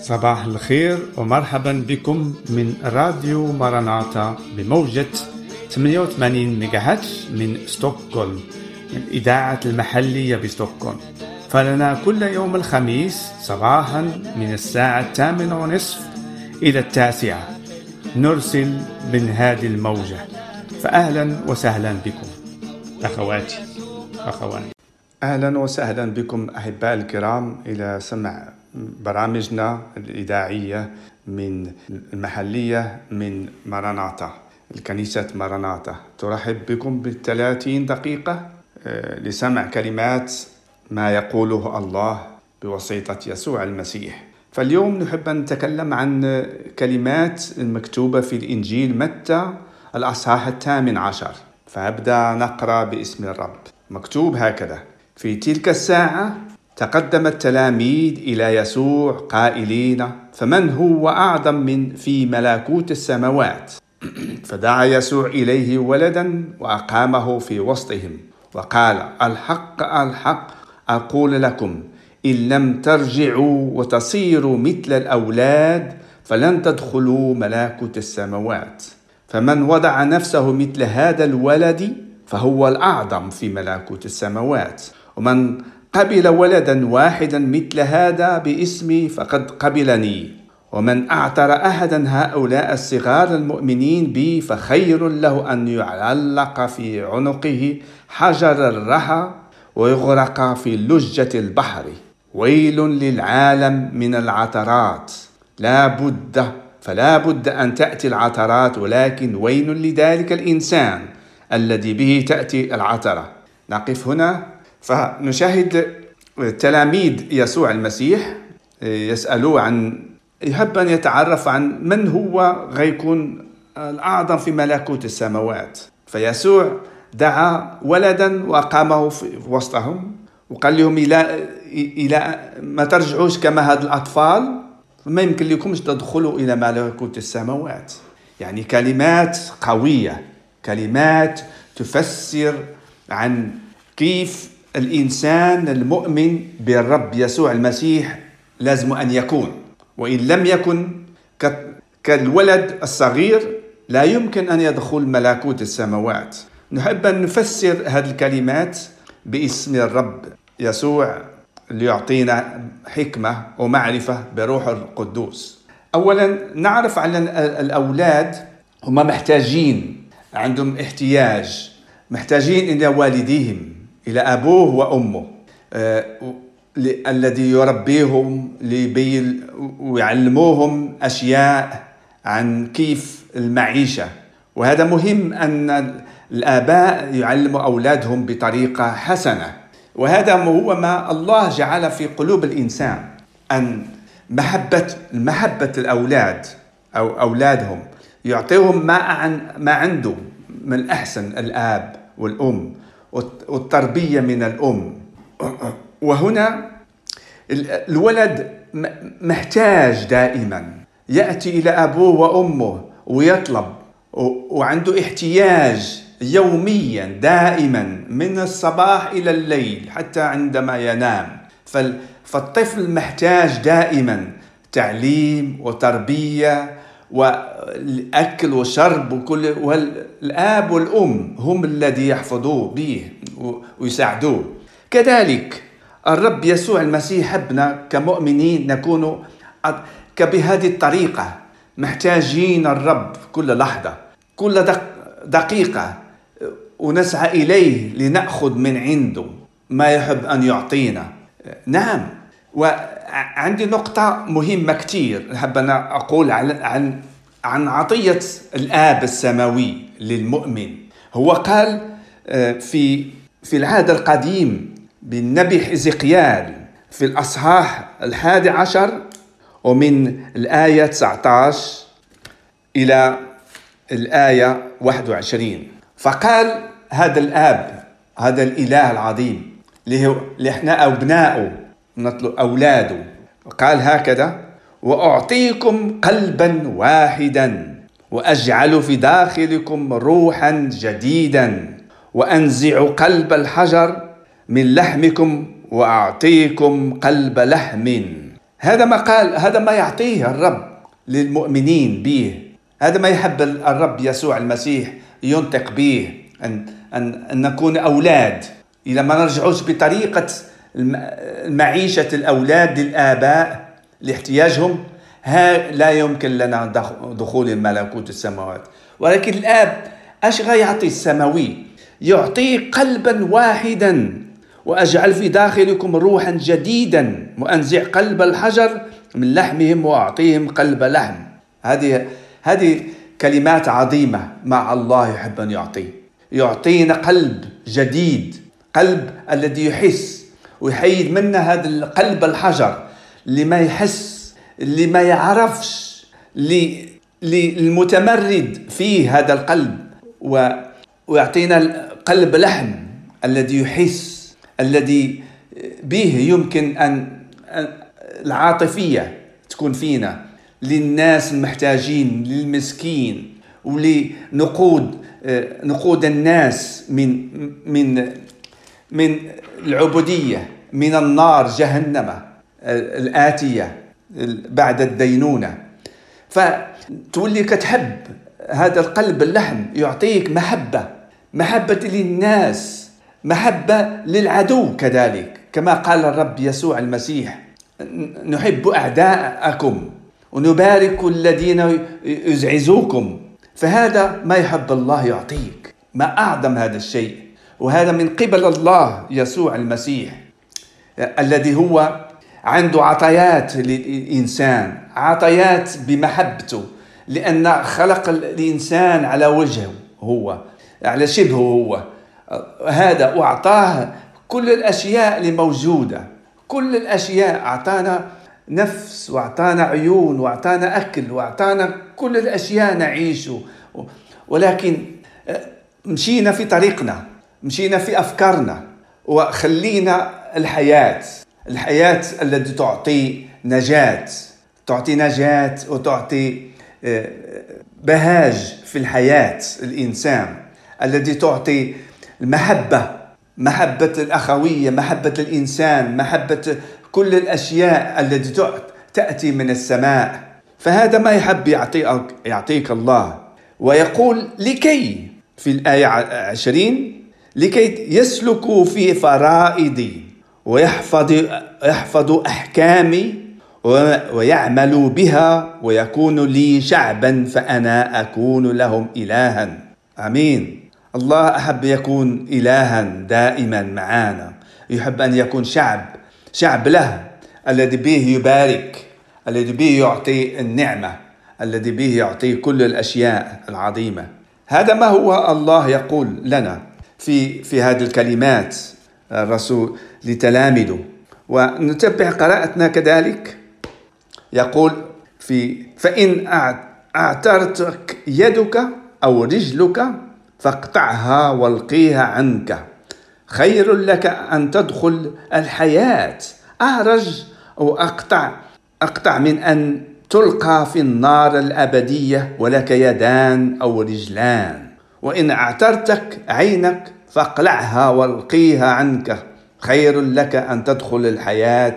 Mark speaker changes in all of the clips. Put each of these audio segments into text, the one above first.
Speaker 1: صباح الخير ومرحبا بكم من راديو ماراناتا بموجة 88 ميجاهاتش من ستوكهولم الإذاعة المحلية بستوكهولم. فلنا كل يوم الخميس صباحا من الساعة الثامنة ونصف إلى التاسعة. نرسل من هذه الموجة. فأهلا وسهلا بكم. أخواتي أخواني. أهلا وسهلا بكم أحباء الكرام إلى سمع برامجنا الإذاعية من المحلية من ماراناتا الكنيسة ماراناتا. ترحب بكم بالثلاثين دقيقة آه، لسمع كلمات ما يقوله الله بواسطة يسوع المسيح. فاليوم نحب أن نتكلم عن كلمات المكتوبة في الإنجيل متى؟ الأصحاح الثامن عشر. فأبدأ نقرأ باسم الرب. مكتوب هكذا في تلك الساعة تقدم التلاميذ إلى يسوع قائلين فمن هو أعظم من في ملكوت السماوات؟ فدعا يسوع إليه ولدا وأقامه في وسطهم وقال الحق الحق أقول لكم إن لم ترجعوا وتصيروا مثل الأولاد فلن تدخلوا ملكوت السماوات. فمن وضع نفسه مثل هذا الولد فهو الأعظم في ملكوت السماوات. ومن قبل ولدا واحدا مثل هذا باسمي فقد قبلني. ومن أعتر أحدا هؤلاء الصغار المؤمنين بي فخير له أن يعلق في عنقه حجر الرحى ويغرق في لجة البحر. ويل للعالم من العثرات. لا بد فلا بد أن تأتي العثرات ولكن ويل لذلك الإنسان الذي به تأتي العثرة. نقف هنا. فنشاهد تلاميذ يسوع المسيح يسألوه عن يحب أن يتعرف عن من هو غيكون الأعظم في ملكوت السماوات. فيسوع دعا ولدا وأقامه في وسطهم وقال لهم إلى إلى ما ترجعوش كما هاد الأطفال ما يمكن لكمش تدخلوا إلى ملكوت السماوات. يعني كلمات قوية كلمات تفسر عن كيف الإنسان المؤمن بالرب يسوع المسيح لازم أن يكون. وإن لم يكن كالولد الصغير لا يمكن أن يدخل ملكوت السماوات. نحب أن نفسر هذه الكلمات باسم الرب يسوع ليعطينا حكمة ومعرفة بروح القدوس. أولا نعرف على الأولاد هم محتاجين عندهم احتياج محتاجين إلى والديهم. إلى أبوه وأمه آه، الذي يربيهم ويعلموهم أشياء عن كيف المعيشة. وهذا مهم أن الآباء يعلموا أولادهم بطريقة حسنة. وهذا هو ما الله جعل في قلوب الإنسان أن محبة محبة الأولاد أو أولادهم يعطيهم ما عن ما عنده من أحسن الآب والأم. والتربية من الأم. وهنا الولد محتاج دائما. يأتي إلى أبوه وأمه ويطلب وعنده احتياج يوميا دائما من الصباح إلى الليل حتى عندما ينام. فالطفل محتاج دائما تعليم وتربية والأكل وشرب وكل والآب والأم هم الذي يحفظوه به ويساعدوه. كذلك الرب يسوع المسيح حبنا كمؤمنين نكون بهذه الطريقة محتاجين الرب كل لحظة كل دقيقة ونسعى إليه لنأخذ من عنده ما يحب أن يعطينا. نعم وعندي نقطة مهمة كثير أحب أنا أقول عن عن عطية الآب السماوي للمؤمن. هو قال آه، في في العهد القديم بالنبي حزقيال في الأصحاح الحادي عشر ومن الآية 19 إلى الآية 21 فقال هذا الآب هذا الإله العظيم اللي إحنا ابنائه نطلب أولاده. قال هكذا وأعطيكم قلبا واحدا وأجعل في داخلكم روحا جديدا وأنزع قلب الحجر من لحمكم وأعطيكم قلب لحم. هذا ما قال هذا ما يعطيه الرب للمؤمنين به. هذا ما يحب الرب يسوع المسيح ينطق به أن, أن, أن نكون أولاد. إذا ما نرجعوش بطريقة معيشة الأولاد للآباء لاحتياجهم لا يمكن لنا دخول الملكوت السماوات. ولكن الآب أش يعطي السماوي؟ يعطي قلبا واحدا. وأجعل في داخلكم روحا جديدا. وأنزع قلب الحجر من لحمهم وأعطيهم قلب لحم. هذه هذه كلمات عظيمة مع الله يحب أن يعطي. يعطينا قلب جديد قلب الذي يحس ويحيد منا هذا القلب الحجر. اللي ما يحس اللي ما يعرفش اللي المتمرد فيه هذا القلب. و ويعطينا قلب لحم الذي يحس الذي به يمكن أن العاطفية تكون فينا. للناس المحتاجين للمسكين ولنقود نقود الناس من من من العبودية من النار جهنم. الآتية بعد الدينونة. فتولي كتحب هذا القلب اللحم يعطيك محبة محبة للناس محبة للعدو كذلك. كما قال الرب يسوع المسيح نحب أعداءكم ونبارك الذين يزعزوكم. فهذا ما يحب الله يعطيك ما أعظم هذا الشيء. وهذا من قبل الله يسوع المسيح الذي هو عنده عطيات للإنسان عطيات بمحبته لأن خلق الإنسان على وجهه هو على شبهه هو. هذا وأعطاه كل الأشياء اللي موجودة كل الأشياء. أعطانا نفس وأعطانا عيون وأعطانا أكل وأعطانا كل الأشياء نعيش ولكن مشينا في طريقنا مشينا في أفكارنا وخلينا الحياة. الحياة التي تعطي نجاة تعطي نجاة وتعطي آه، بهاج في الحياة الإنسان التي تعطي المحبة محبة الأخوية محبة الإنسان محبة كل الأشياء التي تأتي من السماء. فهذا ما يحب يعطيك, يعطيك الله. ويقول لكي في الآية عشرين لكي يسلكوا في فرائدي. ويحفظ يحفظ أحكامي ويعمل بها ويكون لي شعبا فأنا أكون لهم الها. آمين. الله أحب يكون الها دائما معنا يحب أن يكون شعب شعب له الذي به يبارك الذي به يعطي النعمة الذي به يعطي كل الأشياء العظيمة. هذا ما هو الله يقول لنا في في هذه الكلمات. الرسول لتلامذه ونتبع قراءتنا كذلك. يقول في فإن أعترتك يدك أو رجلك فاقطعها والقيها عنك. خير لك أن تدخل الحياة. أعرج أو أقطع أقطع من أن تلقى في النار الأبدية ولك يدان أو رجلان. وإن أعترتك عينك فاقلعها والقيها عنك. خير لك أن تدخل الحياة.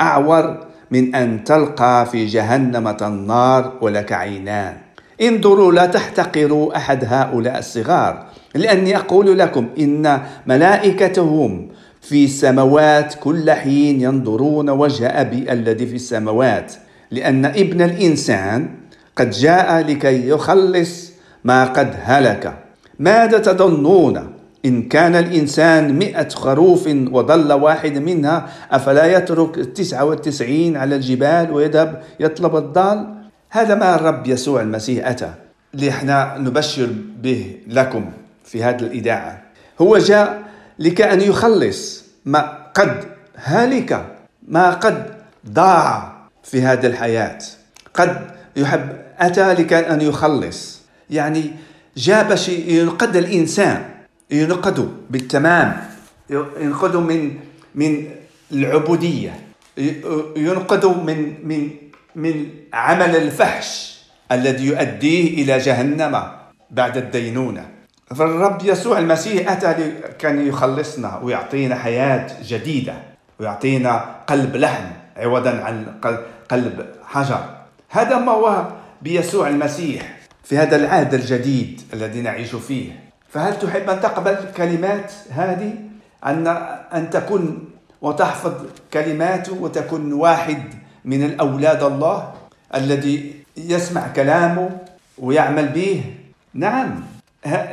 Speaker 1: أعور من أن تلقى في جهنم النار ولك عينان. انظروا لا تحتقروا أحد هؤلاء الصغار لأني أقول لكم إن ملائكتهم في السماوات كل حين ينظرون وجه أبي الذي في السماوات. لأن ابن الإنسان قد جاء لكي يخلص ما قد هلك. ماذا تظنون؟ إن كان الإنسان مئة خروف وضل واحد منها أفلا يترك التسعة والتسعين على الجبال ويذهب يطلب الضال؟ هذا ما الرب يسوع المسيح أتى اللي إحنا نبشر به لكم في هذه الإذاعة. هو جاء لكأن يخلص ما قد هلك ما قد ضاع في هذه الحياة. قد يحب أتى لكأن يخلص. يعني جاء باش ينقذ الإنسان. ينقذوا بالتمام ينقذوا من من العبودية ينقذوا من من من عمل الفحش الذي يؤديه إلى جهنم بعد الدينونة. فالرب يسوع المسيح أتى كان يخلصنا ويعطينا حياة جديدة ويعطينا قلب لحم عوضا عن قلب حجر. هذا ما هو بيسوع المسيح في هذا العهد الجديد الذي نعيش فيه. فهل تحب أن تقبل الكلمات هذه؟ أن أن تكون وتحفظ كلماته وتكون واحد من الأولاد الله الذي يسمع كلامه ويعمل به؟ نعم.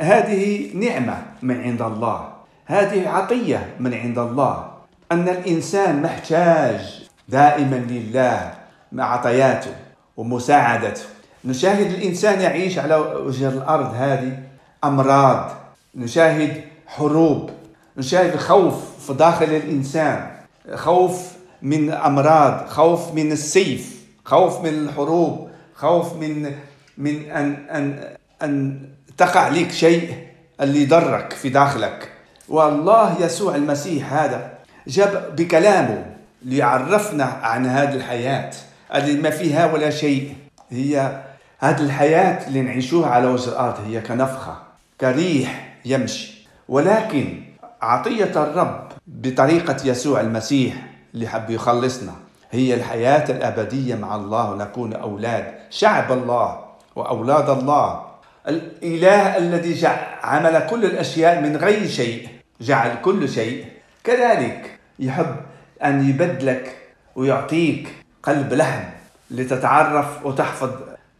Speaker 1: هذه نعمة من عند الله. هذه عطية من عند الله. أن الإنسان محتاج دائما لله مع عطياته ومساعدته. نشاهد الإنسان يعيش على وجه الأرض هذه أمراض. نشاهد حروب. نشاهد خوف في داخل الإنسان. خوف من أمراض. خوف من السيف. خوف من الحروب. خوف من من أن أن أن تقع لك شيء اللي يضرك في داخلك. والله يسوع المسيح هذا جاب بكلامه ليعرفنا عن هذه الحياة. اللي ما فيها ولا شيء. هي هذه الحياة اللي نعيشوها على وجه الأرض. هي كنفخة. كريح يمشي. ولكن عطية الرب بطريقة يسوع المسيح اللي حب يخلصنا هي الحياة الأبدية مع الله ونكون أولاد شعب الله وأولاد الله. الإله الذي عمل كل الأشياء من غير شيء جعل كل شيء. كذلك يحب أن يبدلك ويعطيك قلب لحم لتتعرف وتحفظ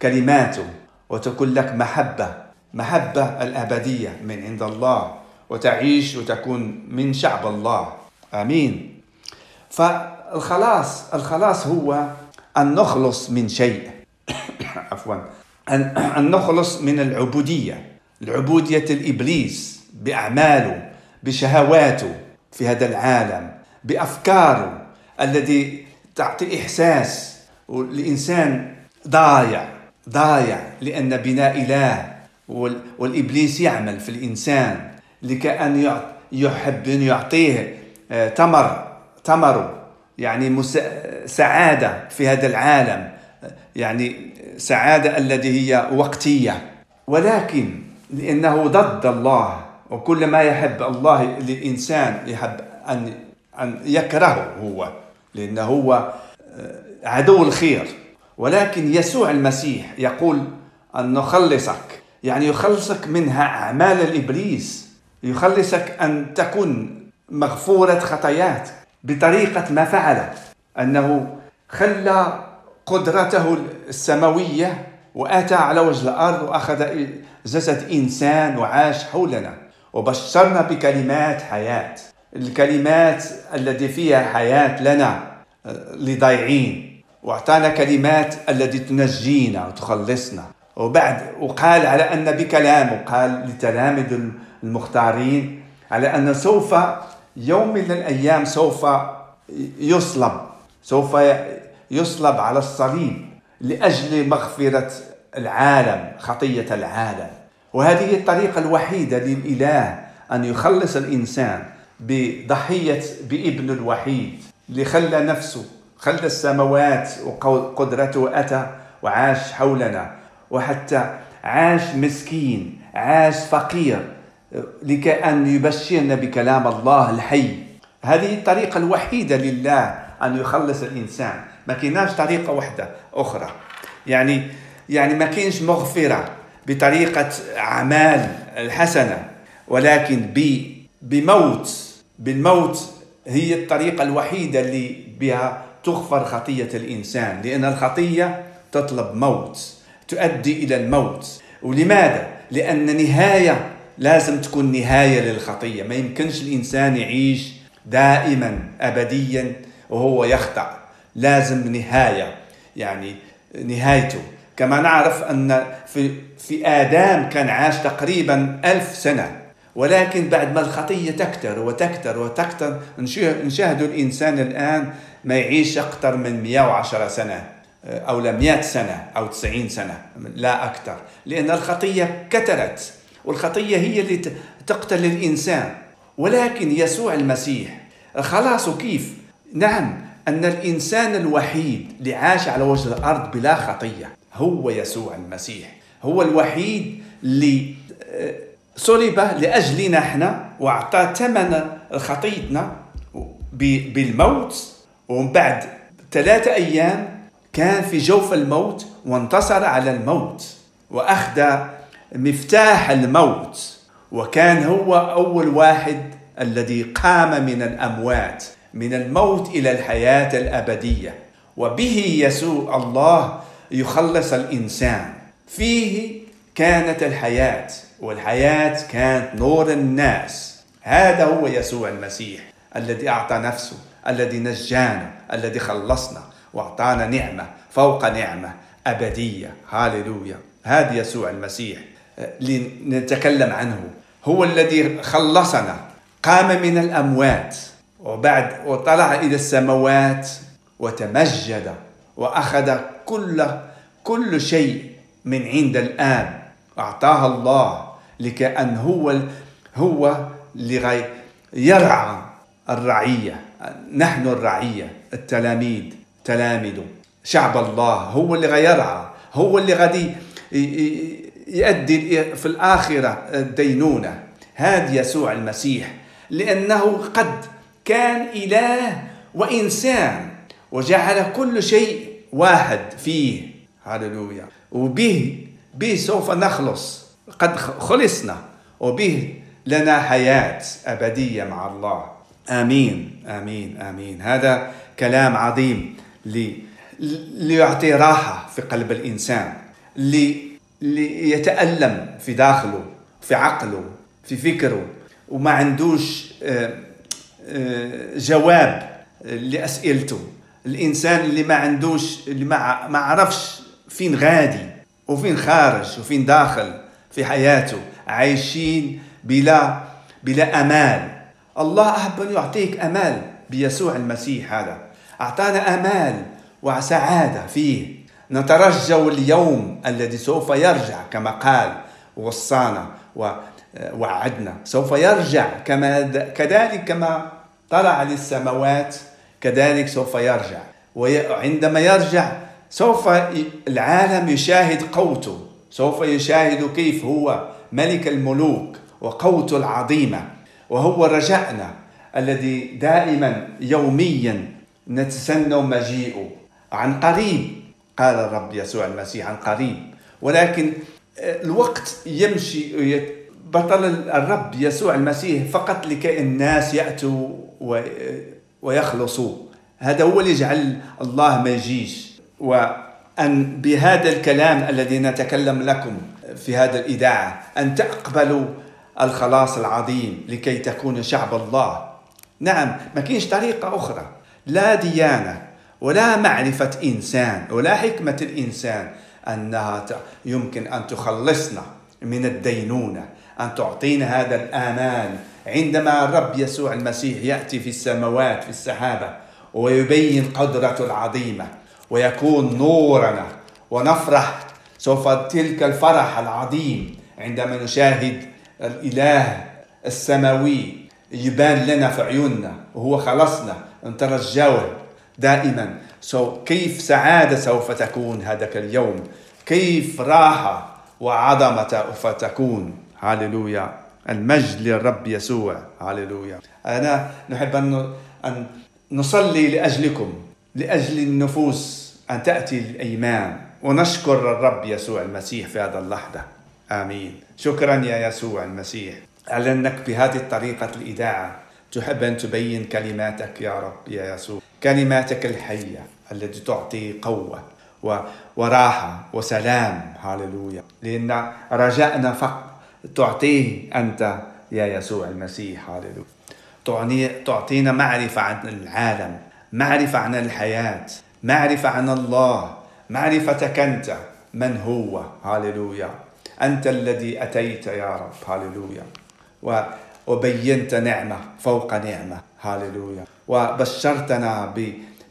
Speaker 1: كلماته وتكون لك محبة. محبة الأبدية من عند الله وتعيش وتكون من شعب الله. آمين. فالخلاص الخلاص هو أن نخلص من شيء. عفوا. أن, نخلص من العبودية. العبودية الإبليس بأعماله بشهواته في هذا العالم بأفكاره الذي تعطي إحساس. الإنسان ضايع ضايع لأن بناء إله والإبليس يعمل في الإنسان لكأن يحب أن يعطيه آه، تمر تمر يعني سعادة في هذا العالم يعني سعادة التي هي وقتية. ولكن لأنه ضد الله وكل ما يحب الله للإنسان يحب أن أن يكرهه هو لأنه هو آه، عدو الخير. ولكن يسوع المسيح يقول أن نخلصك. يعني يخلصك منها أعمال الإبليس. يخلصك أن تكون مغفورة خطاياك بطريقة ما فعل أنه خلى قدرته السماوية وأتى على وجه الأرض وأخذ جسد إنسان وعاش حولنا. وبشرنا بكلمات حياة. الكلمات التي فيها حياة لنا لضايعين وأعطانا كلمات التي تنجينا وتخلصنا. وبعد وقال على أن بكلامه قال لتلامذ المختارين على أن سوف يوم من الأيام سوف يصلب سوف يصلب على الصليب لأجل مغفرة العالم خطية العالم. وهذه الطريقة الوحيدة للإله أن يخلص الإنسان بضحية بابن الوحيد اللي خلى نفسه خلى السماوات وقدرته أتى وعاش حولنا. وحتى عاش مسكين عاش فقير لكأن يبشرنا بكلام الله الحي. هذه الطريقة الوحيدة لله أن يخلص الإنسان. ما كايناش طريقة واحدة أخرى. يعني يعني ما كاينش مغفرة بطريقة أعمال الحسنة. ولكن بموت بالموت هي الطريقة الوحيدة اللي بها تغفر خطية الإنسان. لأن الخطية تطلب موت. تؤدي إلى الموت. ولماذا؟ لأن نهاية لازم تكون نهاية للخطية. ما يمكنش الإنسان يعيش دائما أبديا وهو يخطأ. لازم نهاية يعني نهايته. كما نعرف أن في, في آدم كان عاش تقريبا ألف سنة. ولكن بعد ما الخطية تكتر وتكتر وتكتر نشاهد الإنسان الآن ما يعيش أكثر من 110 سنة. أو ل 100 سنة أو 90 سنة لا أكثر لأن الخطية كترت والخطية هي اللي تقتل الإنسان. ولكن يسوع المسيح خلاص كيف؟ نعم أن الإنسان الوحيد اللي عاش على وجه الأرض بلا خطية هو يسوع المسيح. هو الوحيد اللي صلب لأجلنا إحنا وأعطى ثمن خطيتنا بالموت. ومن بعد ثلاثة أيام كان في جوف الموت وانتصر على الموت وأخذ مفتاح الموت وكان هو أول واحد الذي قام من الأموات من الموت إلى الحياة الأبدية. وبه يسوع الله يخلص الإنسان. فيه كانت الحياة والحياة كانت نور الناس. هذا هو يسوع المسيح الذي أعطى نفسه الذي نجانا الذي خلصنا. واعطانا نعمة فوق نعمة أبدية. هاللويا هذا يسوع المسيح. لنتكلم عنه. هو الذي خلصنا قام من الأموات وبعد وطلع إلى السماوات وتمجد وأخذ كل كل شيء من عند الاب اعطاها الله لكأن هو هو لغي يرعى الرعية. نحن الرعية التلاميذ. تلامذه شعب الله هو اللي غيرها هو اللي غادي يؤدي في الآخرة الدينونة. هذا يسوع المسيح لأنه قد كان إله وإنسان وجعل كل شيء واحد فيه. هللويا. وبه به سوف نخلص. قد خلصنا. وبه لنا حياة أبدية مع الله. آمين آمين آمين. هذا كلام عظيم. ليعطي راحة في قلب الإنسان ليتألم في داخله في عقله في فكره وما عندوش آه، آه، جواب لأسئلته. الإنسان اللي ما عندوش اللي ما ما عرفش فين غادي وفين خارج وفين داخل في حياته عايشين بلا بلا أمال. الله أحب أن يعطيك أمال بيسوع المسيح هذا. أعطانا أمال وسعادة فيه. نترجى اليوم الذي سوف يرجع كما قال وصانا ووعدنا سوف يرجع كما كذلك كما طلع للسماوات كذلك سوف يرجع. وعندما يرجع سوف العالم يشاهد قوته. سوف يشاهد كيف هو ملك الملوك وقوته العظيمة. وهو رجعنا الذي دائما يوميا نتسنى مجيئه عن قريب. قال الرب يسوع المسيح عن قريب. ولكن آه، الوقت يمشي بطل الرب يسوع المسيح فقط لكي الناس يأتوا ويخلصوا. هذا هو اللي يجعل الله ما يجيش وأن بهذا الكلام الذي نتكلم لكم في هذا الإذاعة أن تقبلوا الخلاص العظيم لكي تكونوا شعب الله. نعم ما كاينش طريقة أخرى. لا ديانة ولا معرفة إنسان ولا حكمة الإنسان أنها يمكن أن تخلصنا من الدينونة أن تعطينا هذا الآمان عندما الرب يسوع المسيح يأتي في السماوات في السحابة ويبين قدرته العظيمة ويكون نورنا ونفرح سوف تلك الفرح العظيم عندما نشاهد الإله السماوي يبان لنا في عيوننا وهو خلصنا. نترجوه دائما. So, كيف سعادة سوف تكون هذاك اليوم؟ كيف راحة وعظمة سوف تكون؟ هاللويا. المجد للرب يسوع. هاللويا. أنا نحب أن أن نصلي لأجلكم لأجل النفوس أن تأتي الأيمان. ونشكر الرب يسوع المسيح في هذا اللحظة. آمين. شكرا يا يسوع المسيح. على أنك بهذه الطريقة الإذاعة. تحب أن تبين كلماتك يا رب يا يسوع. كلماتك الحية التي تعطي قوة وراحة وسلام. هاللويا. لأن رجائنا فقط تعطيه أنت يا يسوع المسيح. هاللويا. تعطينا معرفة عن العالم معرفة عن الحياة معرفة عن الله معرفتك أنت من هو. هاللويا. أنت الذي أتيت يا رب. هاللويا. وبينت نعمة فوق نعمة. هاللويا. وبشرتنا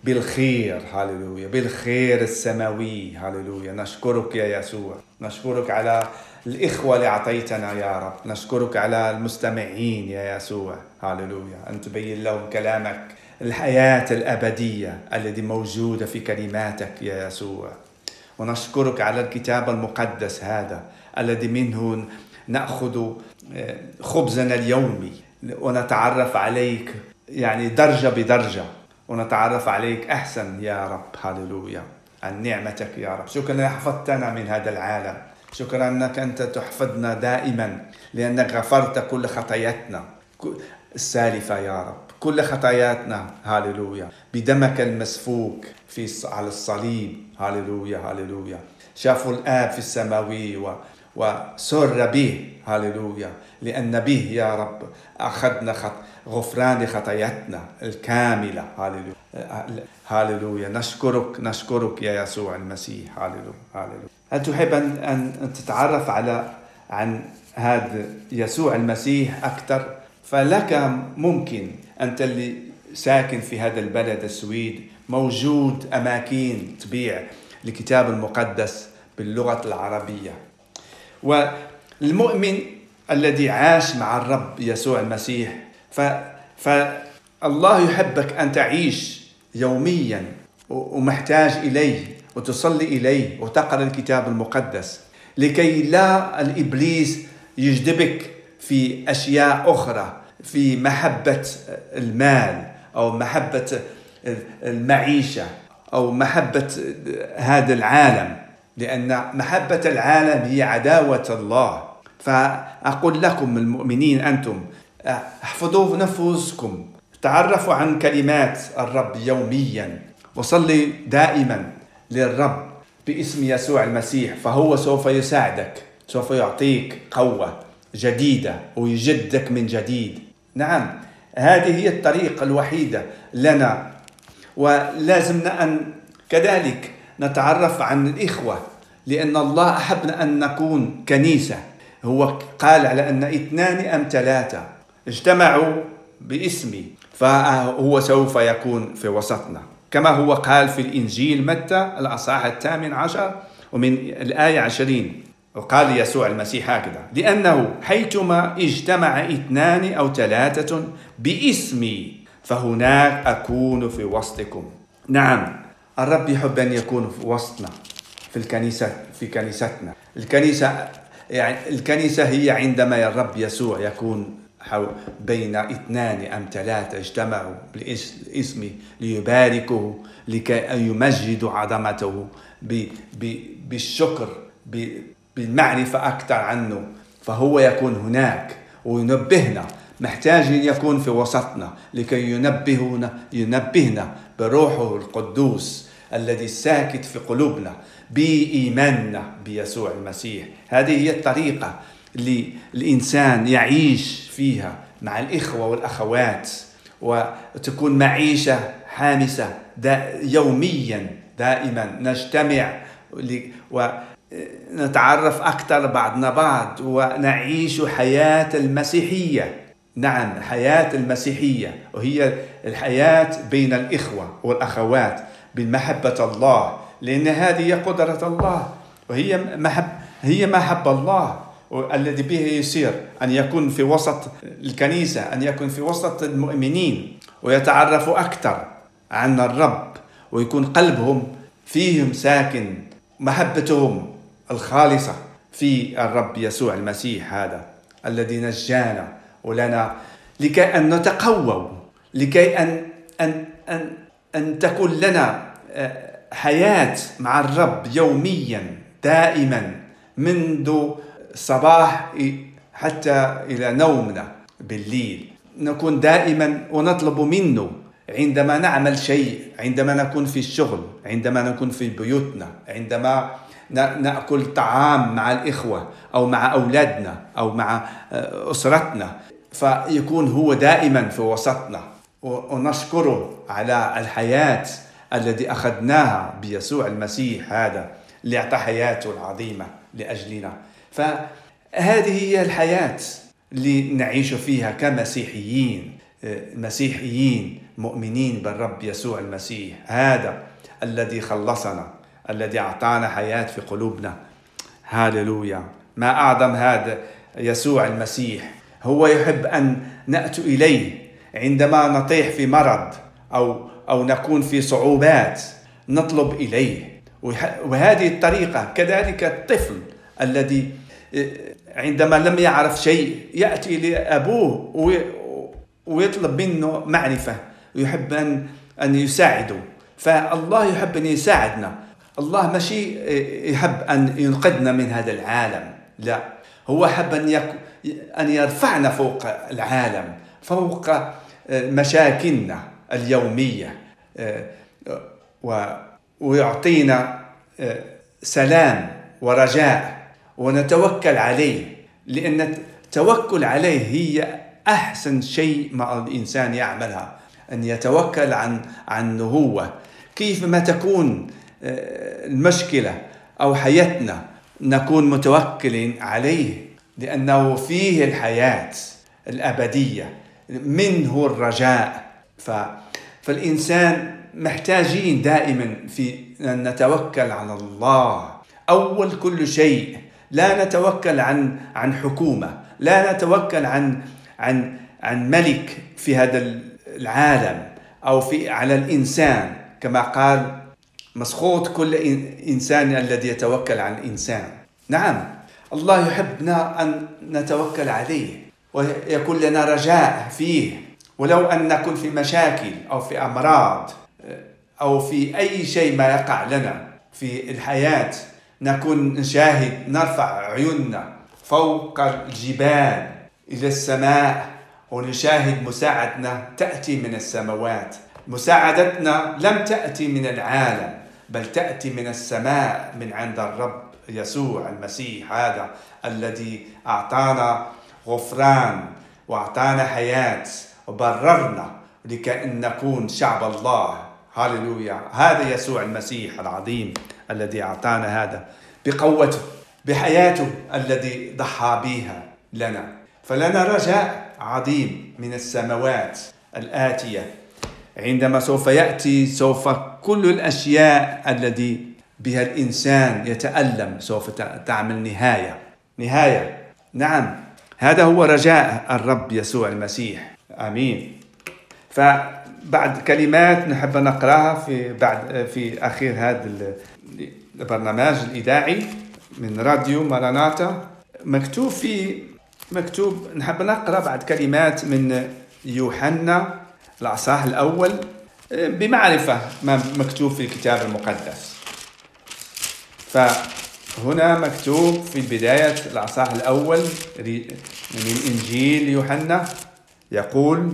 Speaker 1: بالخير. هاللويا. بالخير السماوي. هاللويا. نشكرك يا يسوع. نشكرك على الإخوة اللي أعطيتنا يا رب. نشكرك على المستمعين يا يسوع. هاللويا. أن تبين لهم كلامك الحياة الأبدية التي موجودة في كلماتك يا يسوع. ونشكرك على الكتاب المقدس هذا الذي منه نأخذ آه، خبزنا اليومي. ونتعرف عليك يعني درجة بدرجة. ونتعرف عليك أحسن يا رب. هللويا. عن نعمتك يا رب. شكرا حفظتنا من هذا العالم. شكرا أنك أنت تحفظنا دائما. لأنك غفرت كل خطاياتنا. السالفة يا رب. كل خطاياتنا. هاللويا بدمك المسفوك في على الصليب. هاللويا هاللويا شافوا الآب في السماوي وسر به هاللويا لأن به يا رب أخذنا خط غفران خطاياتنا الكاملة. هاللويا هاللويا نشكرك نشكرك يا يسوع المسيح. هاللويا هاللويا هل تحب أن تتعرف على عن هذا يسوع المسيح أكثر؟ فلك ممكن. أنت اللي ساكن في هذا البلد السويد موجود أماكن تبيع الكتاب المقدس باللغة العربية. والمؤمن الذي عاش مع الرب يسوع المسيح ف فالله يحبك أن تعيش يوميا ومحتاج إليه وتصلي إليه وتقرأ الكتاب المقدس. لكي لا الإبليس يجذبك في أشياء أخرى في محبة المال أو محبة المعيشة أو محبة هذا العالم. لأن محبة العالم هي عداوة الله. فأقول لكم المؤمنين أنتم احفظوا نفوسكم. تعرفوا عن كلمات الرب يوميا. وصلي دائما للرب باسم يسوع المسيح فهو سوف يساعدك سوف يعطيك قوة جديدة ويجدك من جديد. نعم هذه هي الطريقة الوحيدة لنا. ولازمنا أن كذلك نتعرف عن الإخوة. لأن الله أحبنا أن نكون كنيسة. هو قال على أن اثنان أم ثلاثة. اجتمعوا باسمي فهو سوف يكون في وسطنا. كما هو قال في الإنجيل متى؟ الأصحاح الثامن عشر ومن الآية عشرين. وقال يسوع المسيح هكذا لأنه حيثما اجتمع اثنان أو ثلاثة باسمي فهناك أكون في وسطكم. نعم الرب يحب أن يكون في وسطنا. في الكنيسة في كنيستنا. الكنيسة يعني الكنيسة هي عندما الرب يسوع يكون بين اثنان أم ثلاثة اجتمعوا باسمه ليباركه لكي يمجدوا عظمته بالشكر بالمعرفة أكثر عنه. فهو يكون هناك وينبهنا. محتاج يكون في وسطنا لكي ينبهنا ينبهنا بروحه القدوس. الذي ساكت في قلوبنا بإيماننا بيسوع المسيح. هذه هي الطريقة اللي الإنسان يعيش فيها مع الإخوة والأخوات وتكون معيشة حامسة يوميا دائما. نجتمع ونتعرف أكثر بعضنا بعض ونعيش حياة المسيحية. نعم حياة المسيحية وهي الحياة بين الإخوة والأخوات. بمحبة الله لأن هذه قدرة الله وهي محب هي محبة الله الذي به يصير أن يكون في وسط الكنيسة أن يكون في وسط المؤمنين ويتعرفوا أكثر عن الرب ويكون قلبهم فيهم ساكن محبتهم الخالصة في الرب يسوع المسيح هذا الذي نجانا ولنا لكي أن نتقوى لكي أن أن أن أن تكون لنا آه، حياة مع الرب يوميا دائما منذ الصباح حتى إلى نومنا بالليل. نكون دائما ونطلب منه عندما نعمل شيء عندما نكون في الشغل عندما نكون في بيوتنا عندما نأكل طعام مع الإخوة أو مع أولادنا أو مع آه، أسرتنا. فيكون هو دائما في وسطنا. ونشكره على الحياة الذي أخذناها بيسوع المسيح هذا اللي اعطى حياته العظيمة لأجلنا. فهذه هي الحياة اللي نعيش فيها كمسيحيين مسيحيين مؤمنين بالرب يسوع المسيح. هذا الذي خلصنا الذي أعطانا حياة في قلوبنا. هاللويا ما أعظم هذا يسوع المسيح. هو يحب أن نأتي إليه. عندما نطيح في مرض أو أو نكون في صعوبات نطلب إليه. وهذه الطريقة كذلك الطفل الذي عندما لم يعرف شيء يأتي لأبوه ويطلب منه معرفة ويحب ان أن يساعدوا فالله يحب أن يساعدنا. الله ماشي يحب أن ينقذنا من هذا العالم. لا هو حب أن. أن يرفعنا فوق العالم. فوق آه، مشاكلنا اليومية آه،. ويعطينا آه، سلام ورجاء ونتوكل عليه لأن التوكل عليه هي أحسن شيء مع الإنسان يعملها أن يتوكل عن عنه هو كيف ما تكون المشكلة أو حياتنا نكون متوكلين عليه لأنه فيه الحياة الأبدية منه الرجاء؟ ف فالإنسان محتاجين دائما في أن نتوكل على الله. أول كل شيء لا نتوكل عن عن حكومة لا نتوكل عن عن عن ملك في هذا العالم أو في على الإنسان. كما قال مسخوط كل إنسان الذي يتوكل على الإنسان. نعم الله يحبنا أن نتوكل عليه. ويكون لنا رجاء فيه. ولو أن نكون في مشاكل أو في أمراض أو في أي شيء ما يقع لنا في الحياة نكون نشاهد نرفع عيوننا فوق الجبال إلى السماء ونشاهد مساعدتنا تأتي من السماوات. مساعدتنا لم تأتي من العالم بل تأتي من السماء من عند الرب يسوع المسيح هذا الذي أعطانا غفران وأعطانا حياة وبررنا لكي نكون شعب الله. هاللويا هذا يسوع المسيح العظيم الذي أعطانا هذا بقوته بحياته الذي ضحى بها لنا. فلنا رجاء عظيم من السماوات الآتية. عندما سوف يأتي سوف كل الأشياء التي بها الإنسان يتألم سوف تعمل نهاية. نهاية. نعم. هذا هو رجاء الرب يسوع المسيح. آمين. فبعد كلمات نحب نقرأها في بعد في أخير هذا البرنامج الإذاعي من راديو ماراناتا. مكتوب في مكتوب نحب نقرأ بعد كلمات من يوحنا الأصحاح الأول بمعرفة ما مكتوب في الكتاب المقدس. فهنا مكتوب في بداية الأصحاح الأول من إنجيل يوحنا يقول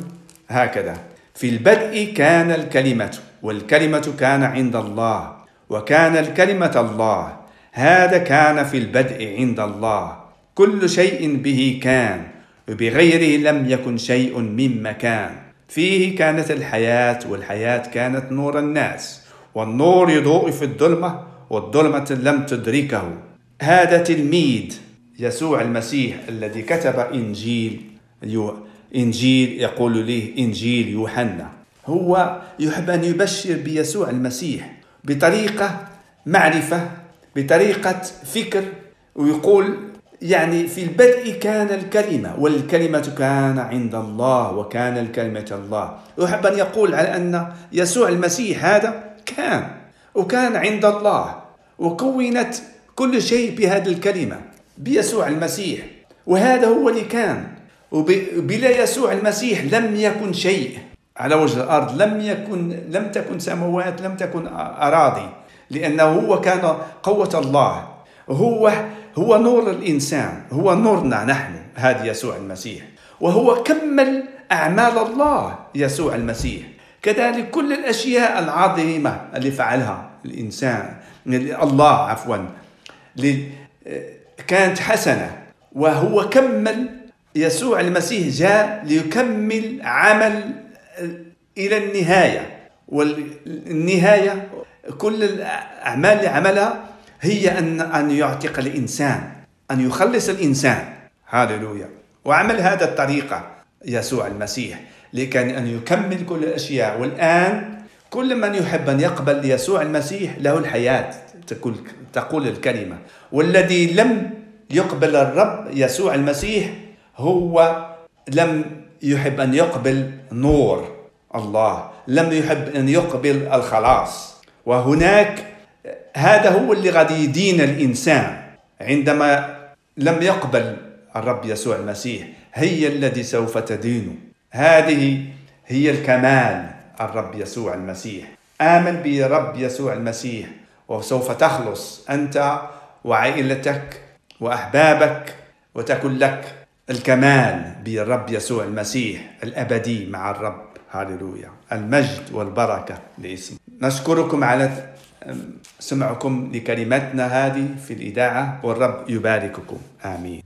Speaker 1: هكذا في البدء كان الكلمة والكلمة كان عند الله وكان الكلمة الله هذا كان في البدء عند الله كل شيء به كان وبغيره لم يكن شيء مما كان فيه كانت الحياة والحياة كانت نور الناس والنور يضوء في الظلمة والظلمة لم تدركه. هذا تلميذ يسوع المسيح الذي كتب إنجيل إنجيل يقول له إنجيل يوحنا. هو يحب أن يبشر بيسوع المسيح بطريقة معرفة بطريقة فكر ويقول يعني في البدء كان الكلمة والكلمة كان عند الله وكان الكلمة الله. يحب أن يقول على أن يسوع المسيح هذا كان. وكان عند الله وكونت كل شيء بهذه الكلمة بيسوع المسيح. وهذا هو اللي كان. وبلا يسوع المسيح لم يكن شيء. على وجه الأرض لم يكن لم تكن سماوات لم تكن أراضي. لأنه هو كان قوة الله. هو هو نور الإنسان. هو نورنا نحن هذا يسوع المسيح. وهو كمل أعمال الله يسوع المسيح. كذلك كل الأشياء العظيمة اللي فعلها الإنسان الله عفوا كانت حسنة. وهو كمل يسوع المسيح جاء ليكمل عمل إلى النهاية. والنهاية كل الأعمال اللي عملها هي أن أن يعتق الإنسان أن يخلص الإنسان. هاللويا. وعمل هذا الطريقة يسوع المسيح. لكن أن يكمل كل الأشياء. والآن كل من يحب أن يقبل يسوع المسيح له الحياة تقول, تقول الكلمة. والذي لم يقبل الرب يسوع المسيح هو لم يحب أن يقبل نور الله لم يحب أن يقبل الخلاص. وهناك هذا هو اللي غادي يدين الإنسان. عندما لم يقبل الرب يسوع المسيح هي الذي سوف تدينه. هذه هي الكمال الرب يسوع المسيح. آمن برب يسوع المسيح وسوف تخلص أنت وعائلتك وأحبابك وتكن لك الكمال بالرب يسوع المسيح الأبدي مع الرب. هاللويا. المجد والبركة لاسمه. نشكركم على سمعكم لكلمتنا هذه في الإذاعة والرب يبارككم. آمين.